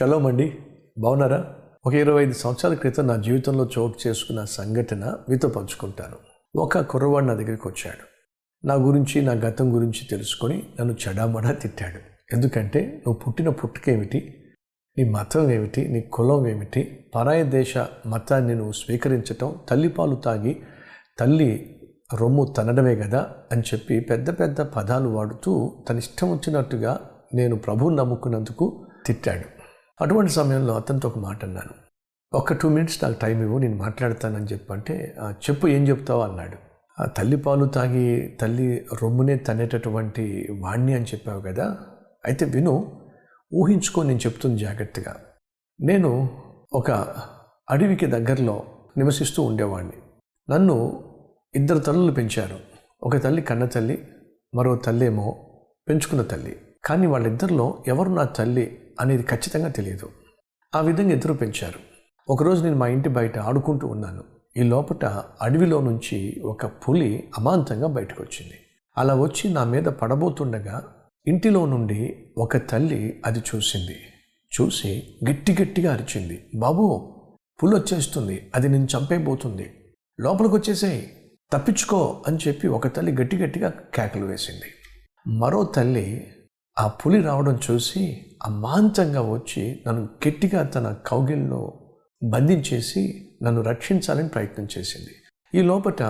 Shalom అండి. బాగున్నారా ఒక ఇరవై ఐదు సంవత్సరాల క్రితం నా జీవితంలో చోటు చేసుకున్న సంఘటన మీతో పంచుకుంటాను. ఒక కుర్రవాడు నా దగ్గరికి వచ్చాడు. నా గురించి నా గతం గురించి తెలుసుకొని నన్ను చెడామడా తిట్టాడు. ఎందుకంటే నువ్వు పుట్టిన పుట్టుకేమిటి? నీ మతం ఏమిటి? నీ కులం ఏమిటి? పరాయ దేశ మతాన్ని నువ్వు స్వీకరించటం తల్లిపాలు తాగి తల్లి రొమ్ము తనడమే కదా అని చెప్పి పెద్ద పెద్ద పదాలు వాడుతూ తన ఇష్టం వచ్చినట్టుగా నేను ప్రభువు నమ్ముకున్నందుకు తిట్టాడు. అటువంటి సమయంలో అతనితో ఒక మాట అన్నాను. ఒక టూ మినిట్స్ నాకు టైం ఇవ్వు నేను మాట్లాడతానని చెప్పంటే చెప్పు ఏం చెప్తావు అన్నాడు. ఆ తల్లి పాలు తాగి తల్లి రొమ్మునే తనేటటువంటి వాణ్ణి అని చెప్పావు కదా అయితే విను ఊహించుకో నేను చెప్తుంది జాగ్రత్తగా. నేను ఒక అడవికి దగ్గరలో నివసిస్తూ ఉండేవాడిని నన్ను ఇద్దరు తల్లులు పెంచారు. ఒక తల్లి కన్న తల్లి మరో తల్లేమో పెంచుకున్న తల్లి. కానీ వాళ్ళిద్దరిలో ఎవరు నా తల్లి అనేది ఖచ్చితంగా తెలియదు. ఆ విధంగా ఇద్దరు పెంచారు. ఒకరోజు నేను మా ఇంటి బయట ఆడుకుంటూ ఉన్నాను. ఈ లోపట అడవిలో నుంచి ఒక పులి అమాంతంగా బయటకు వచ్చింది అలా వచ్చి నా మీద పడబోతుండగా ఇంటిలో నుండి ఒక తల్లి అది చూసింది. చూసి గట్టి గట్టిగా అరిచింది. బాబు పులి వచ్చేస్తుంది. అది నేను చంపేయబోతుంది. లోపలికి వచ్చేసేయి తప్పించుకో అని చెప్పి ఒక తల్లి గట్టి గట్టిగా కేకలు వేసింది. మరో తల్లి ఆ పులి రావడం చూసి అమాంతంగా వచ్చి నన్ను గట్టిగా తన కౌగిల్లో బంధించేసి నన్ను రక్షించాలని ప్రయత్నం చేసింది. ఈ లోపట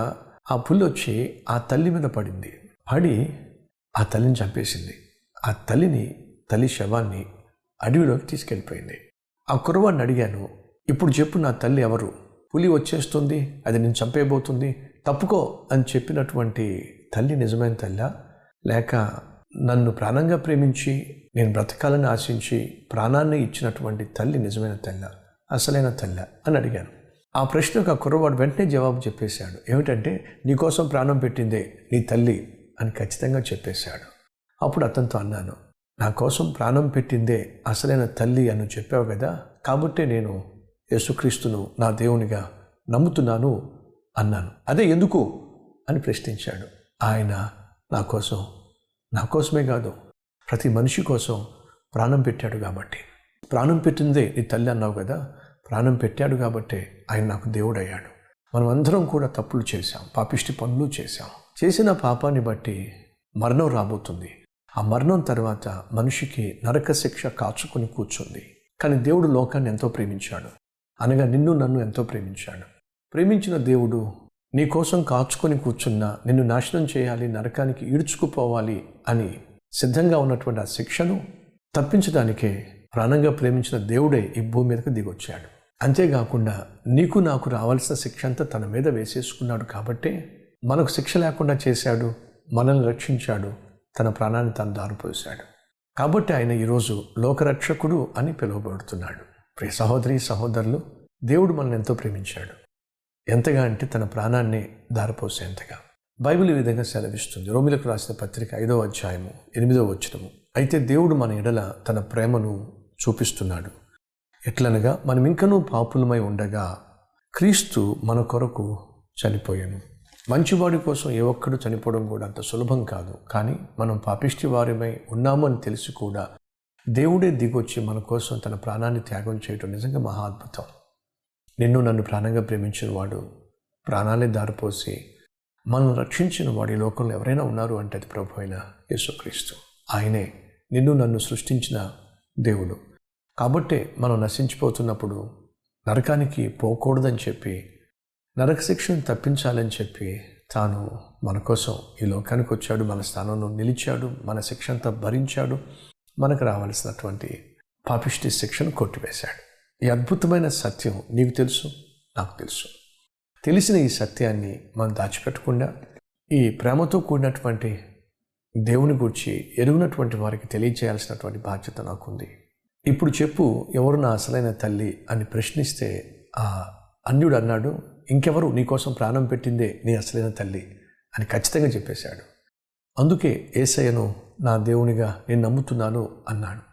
ఆ పులి వచ్చి ఆ తల్లి మీద పడింది. పడి ఆ తల్లిని చంపేసింది. ఆ తల్లిని తల్లి శవాన్ని అడవిలోకి తీసుకెళ్ళిపోయింది. ఆ కుర్రవాడిని అడిగాను ఇప్పుడు చెప్పు నా తల్లి ఎవరు? పులి వచ్చేస్తుంది అది నేను చంపేయబోతుంది తప్పుకో అని చెప్పినటువంటి తల్లి నిజమైన తల్లా? లేక నన్ను ప్రాణంగా ప్రేమించి నేను బ్రతకాలని ఆశించి ప్రాణాన్ని ఇచ్చినటువంటి తల్లి నిజమైన తెల్ల అసలైన తెల్ల అని అడిగాను. ఆ ప్రశ్నకు ఆ కుర్రవాడు వెంటనే జవాబు చెప్పేశాడు. ఏమిటంటే నీకోసం ప్రాణం పెట్టిందే నీ తల్లి అని ఖచ్చితంగా చెప్పేశాడు. అప్పుడు అతనితో అన్నాను నా కోసం ప్రాణం పెట్టిందే అసలైన తల్లి అని చెప్పావు కదా కాబట్టే నేను యేసుక్రీస్తును నా దేవునిగా నమ్ముతున్నాను అన్నాను. అదే ఎందుకు? అని ప్రశ్నించాడు. ఆయన నా కోసం నా కోసమే కాదు ప్రతి మనిషి కోసం ప్రాణం పెట్టాడు కాబట్టి. ప్రాణం పెట్టిందే నీ తల్లి అన్నావు కదా ప్రాణం పెట్టాడు కాబట్టే ఆయన నాకు దేవుడు అయ్యాడు మనం అందరం కూడా తప్పులు చేశాం పాపిష్టి పనులు చేశాం. చేసిన పాపాన్ని బట్టి మరణం రాబోతుంది. ఆ మరణం తర్వాత మనిషికి నరక శిక్ష కాచుకొని కూర్చుంది. కానీ దేవుడు లోకాన్ని ఎంతో ప్రేమించాడు. అనగా నిన్ను నన్ను ఎంతో ప్రేమించాడు. ప్రేమించిన దేవుడు నీ కోసం కాచుకొని కూర్చున్నా నిన్ను నాశనం చేయాలి నరకానికి ఈడ్చుకుపోవాలి అని సిద్ధంగా ఉన్నటువంటి ఆ శిక్షను తప్పించడానికే ప్రాణంగా ప్రేమించిన దేవుడే ఈ భూమి మీదకి దిగొచ్చాడు. అంతేకాకుండా నీకు నాకు రావాల్సిన శిక్ష అంతా తన మీద వేసేసుకున్నాడు కాబట్టే మనకు శిక్ష లేకుండా చేశాడు మనల్ని రక్షించాడు తన ప్రాణాన్ని తను దారిపోసాడు. కాబట్టి ఆయన ఈరోజు లోకరక్షకుడు అని పిలువబడుతున్నాడు. ప్రియ సహోదరి సహోదరులు దేవుడు మనల్ని ఎంతో ప్రేమించాడు. ఎంతగా అంటే తన ప్రాణాన్ని దారిపోసేంతగా బైబిల్ ఈ విధంగా సెలవిస్తుంది. రోమిలకు రాసిన పత్రిక ఐదో అధ్యాయము ఎనిమిదో వచనము. అయితే దేవుడు మన ఎడల తన ప్రేమను చూపిస్తున్నాడు. ఎట్లనగా మనం ఇంకనూ పాపులమై ఉండగా క్రీస్తు మన కొరకు చనిపోయాను. మంచివాడి కోసం ఏ ఒక్కడు చనిపోవడం కూడా అంత సులభం కాదు. కానీ మనం పాపిష్టి వారిమై ఉన్నామని తెలిసి కూడా దేవుడే దిగొచ్చి మన కోసం తన ప్రాణాన్ని త్యాగం చేయడం నిజంగా మహా అద్భుతం. నిన్ను నన్ను ప్రాణంగా ప్రేమించిన వాడు ప్రాణాలే దారిపోసి మనం రక్షించిన వాడు ఈ లోకంలో ఎవరైనా ఉన్నారు అంటే అది ప్రభు అయిన యేసుక్రీస్తు. ఆయనే నిన్ను నన్ను సృష్టించిన దేవుడు. కాబట్టే మనం నశించిపోతున్నప్పుడు నరకానికి పోకూడదని చెప్పి నరక శిక్షను తప్పించాలని చెప్పి తాను మన కోసం ఈ లోకానికి వచ్చాడు మన స్థానంలో నిలిచాడు మన శిక్ష అంతా భరించాడు మనకు రావాల్సినటువంటి పాపిష్టి శిక్షను కొట్టివేశాడు. ఈ అద్భుతమైన సత్యం నీకు తెలుసు నాకు తెలుసు. తెలిసిన ఈ సత్యాన్ని మనం దాచిపెట్టకుండా ఈ ప్రేమతో కూడినటువంటి దేవుని గురించి ఎరుగునటువంటి వారికి తెలియచేయాల్సినటువంటి బాధ్యత నాకుంది. ఇప్పుడు చెప్పు ఎవరు నా అసలైన తల్లి అని ప్రశ్నిస్తే ఆ అన్యుడు అన్నాడు ఇంకెవరు నీకోసం ప్రాణం పెట్టిందే నీ అసలైన తల్లి అని ఖచ్చితంగా చెప్పేశాడు. అందుకే ఏసయ్యను నా దేవునిగా నేను నమ్ముతున్నాను అన్నాడు.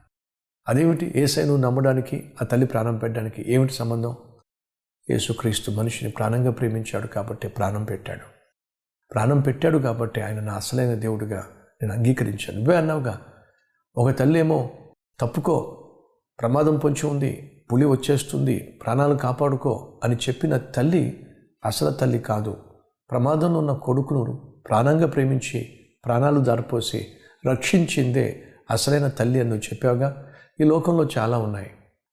అదేమిటి? ఏసయ్యను నమ్మడానికి ఆ తల్లి ప్రాణం పెట్టడానికి ఏమిటి సంబంధం? యేసుక్రీస్తు మనిషిని ప్రాణంగా ప్రేమించాడు కాబట్టి ప్రాణం పెట్టాడు. ప్రాణం పెట్టాడు కాబట్టి ఆయన నా అసలైన దేవుడిగా నేను అంగీకరించాను. నువ్వే అన్నావుగా ఒక తల్లి ఏమో తప్పుకో ప్రమాదం పొంచి ఉంది పులి వచ్చేస్తుంది ప్రాణాలు కాపాడుకో అని చెప్పిన తల్లి అసలు తల్లి కాదు. ప్రమాదంలో ఉన్న కొడుకును ప్రాణంగా ప్రేమించి ప్రాణాలు దారిపోసి రక్షించిందే అసలైన తల్లి అని నువ్వు చెప్పావుగా? ఈ లోకంలో చాలా ఉన్నాయి.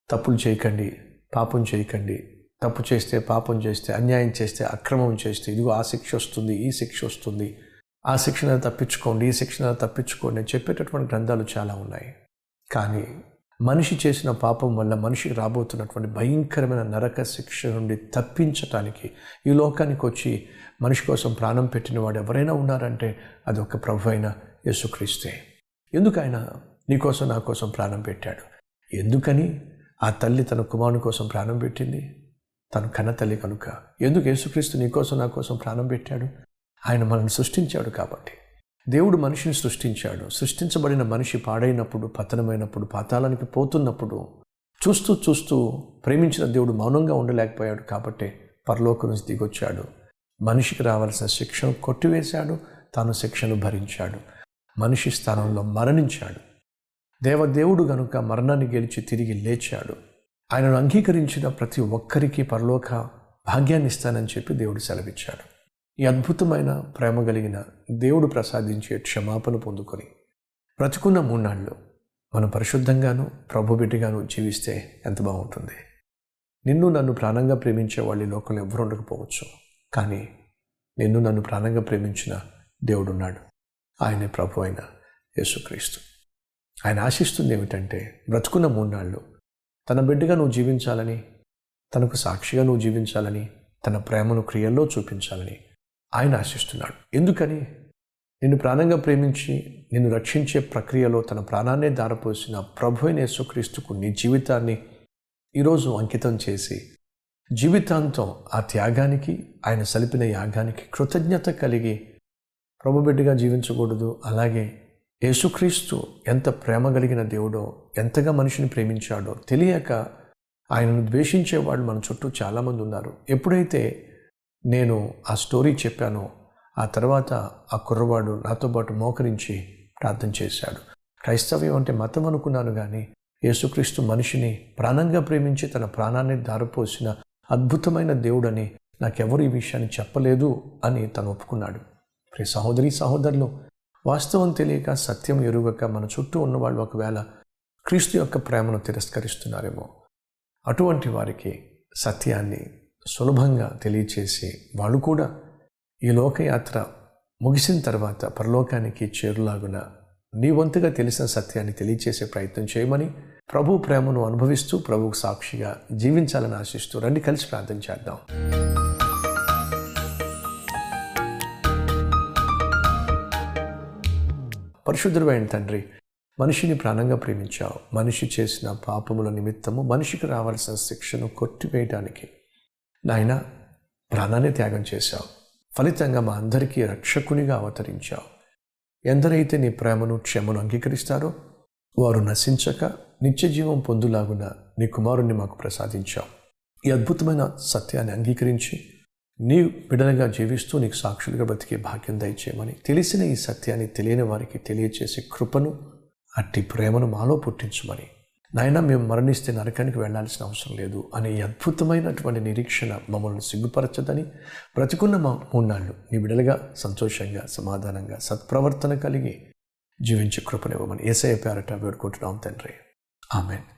తప్పులు చేయకండి పాపం చేయకండి. తప్పు చేస్తే పాపం చేస్తే అన్యాయం చేస్తే అక్రమం చేస్తే ఇదిగో ఆ శిక్ష వస్తుంది ఈ శిక్ష వస్తుంది. ఆ శిక్షణ తప్పించుకోండి ఈ శిక్షణ తప్పించుకోండి అని చెప్పేటటువంటి గ్రంథాలు చాలా ఉన్నాయి. కానీ మనిషి చేసిన పాపం వల్ల మనిషికి రాబోతున్నటువంటి భయంకరమైన నరక శిక్ష నుండి తప్పించటానికి ఈ లోకానికి వచ్చి మనిషి కోసం ప్రాణం పెట్టిన వాడు ఎవరైనా ఉన్నారంటే అది ఒక ప్రభు అయిన యేసుక్రీస్తే. ఎందుకు ఆయన నీకోసం నా కోసం ప్రాణం పెట్టాడు. ఎందుకని? ఆ తల్లి తన కుమారుని కోసం ప్రాణం పెట్టింది. తను కన్న తల్లి కనుక. ఎందుకు యేసుక్రీస్తు నీకోసం నా కోసం ప్రాణం పెట్టాడు? ఆయన మనల్ని సృష్టించాడు కాబట్టి. దేవుడు మనిషిని సృష్టించాడు. సృష్టించబడిన మనిషి పాడైనప్పుడు పతనమైనప్పుడు పాతాళానికి పోతున్నప్పుడు చూస్తూ చూస్తూ ప్రేమించిన దేవుడు మౌనంగా ఉండలేకపోయాడు కాబట్టి పరలోకం నుంచి దిగొచ్చాడు. మనిషికి రావాల్సిన శిక్షను కొట్టివేశాడు. తాను శిక్షను భరించాడు. మనిషి స్థానంలో మరణించాడు. దేవదేవుడు గనుక మరణాన్ని గెలిచి తిరిగి లేచాడు. ఆయనను అంగీకరించిన ప్రతి ఒక్కరికి పరలోక భాగ్యాన్ని ఇస్తానని చెప్పి దేవుడు సెలవిచ్చాడు. ఈ అద్భుతమైన ప్రేమ కలిగిన దేవుడు ప్రసాదించే క్షమాపణ పొందుకొని బ్రతుకున్న మూన్నాళ్ళు మనం పరిశుద్ధంగాను ప్రభుబిడ్డగాను జీవిస్తే ఎంత బాగుంటుంది. నిన్ను నన్ను ప్రాణంగా ప్రేమించే వాళ్ళు ఈ లోకంలో ఎవరు ఉండకపోవచ్చు. కానీ నిన్ను నన్ను ప్రాణంగా ప్రేమించిన దేవుడున్నాడు. ఆయనే ప్రభు అయిన యేసుక్రీస్తు. ఆయన ఆశిస్తుంది ఏమిటంటే బ్రతుకున్న మూన్నాళ్ళు తన బిడ్డగా నువ్వు జీవించాలని తనకు సాక్షిగా నువ్వు జీవించాలని తన ప్రేమను క్రియల్లో చూపించాలని ఆయన ఆశిస్తున్నాడు. ఎందుకని? నిన్ను ప్రాణంగా ప్రేమించి నిన్ను రక్షించే ప్రక్రియలో తన ప్రాణాన్నే దారపోసిన ప్రభు అయిన యేసుక్రీస్తుకు నీ జీవితాన్ని ఈరోజు అంకితం చేసి జీవితాంతం ఆ త్యాగానికి ఆయన సలిపిన యాగానికి కృతజ్ఞత కలిగి ప్రభు బిడ్డగా జీవించకూడదు అలాగే యేసుక్రీస్తు ఎంత ప్రేమ కలిగిన దేవుడో ఎంతగా మనిషిని ప్రేమించాడో తెలియక ఆయనను ద్వేషించే వాళ్ళు మన చుట్టూ చాలామంది ఉన్నారు. ఎప్పుడైతే నేను ఆ స్టోరీ చెప్పానో ఆ తర్వాత ఆ కుర్రవాడు నాతో పాటు మోకరించి ప్రార్థన చేశాడు. క్రైస్తవ్యం అంటే మతం అనుకున్నాను కానీ యేసుక్రీస్తు మనిషిని ప్రాణంగా ప్రేమించి తన ప్రాణాన్ని దారిపోసిన అద్భుతమైన దేవుడని నాకెవరు ఈ విషయాన్ని చెప్పలేదు అని తను ఒప్పుకున్నాడు. ప్రియ సహోదరి సహోదరులు వాస్తవం తెలియక సత్యం ఎరుగక మన చుట్టూ ఉన్నవాళ్ళు ఒకవేళ క్రీస్తు యొక్క ప్రేమను తిరస్కరిస్తున్నారేమో అటువంటి వారికి సత్యాన్ని సులభంగా తెలియచేసి వాళ్ళు కూడా ఈ లోకయాత్ర ముగిసిన తర్వాత పరలోకానికి చేరులాగున నీ వంతుగా తెలిసిన సత్యాన్ని తెలియచేసే ప్రయత్నం చేయమని ప్రభు ప్రేమను అనుభవిస్తూ ప్రభుకు సాక్షిగా జీవించాలని ఆశిస్తూ రండి కలిసి ప్రార్థన చేద్దాం. పరిశుద్ధుడైన తండ్రి మనిషిని ప్రాణంగా ప్రేమించావు. మనిషి చేసిన పాపముల నిమిత్తము మనిషికి రావాల్సిన శిక్షను కొట్టివేయడానికి నాయన ప్రాణాన్ని త్యాగం చేశావు. ఫలితంగా మా అందరికీ రక్షకునిగా అవతరించావు. ఎందరైతే నీ ప్రేమను క్షమను అంగీకరిస్తారో వారు నశించక నిత్య జీవం పొందులాగున నీ కుమారుణ్ణి మాకు ప్రసాదించావు. ఈ అద్భుతమైన సత్యాన్ని అంగీకరించి నీ బిడలుగా జీవిస్తూ నీకు సాక్షులుగా బ్రతికే భాగ్యం దయచేయమని తెలిసిన ఈ సత్యాన్ని తెలియని వారికి తెలియచేసే కృపను అట్టి ప్రేమను మాలో పుట్టించమని. నాయన మేము మరణిస్తే నరకానికి వెళ్ళాల్సిన అవసరం లేదు. అనే అద్భుతమైనటువంటి నిరీక్షణ మమ్మల్ని సిగ్గుపరచదని బ్రతికున్న మా మూన్నాళ్ళు నీ బిడలుగా సంతోషంగా సమాధానంగా సత్ప్రవర్తన కలిగి జీవించే కృపనివ్వమని ఏసఐ పేరట వేడుకుంటున్నాం తండ్రి. ఆమెన్.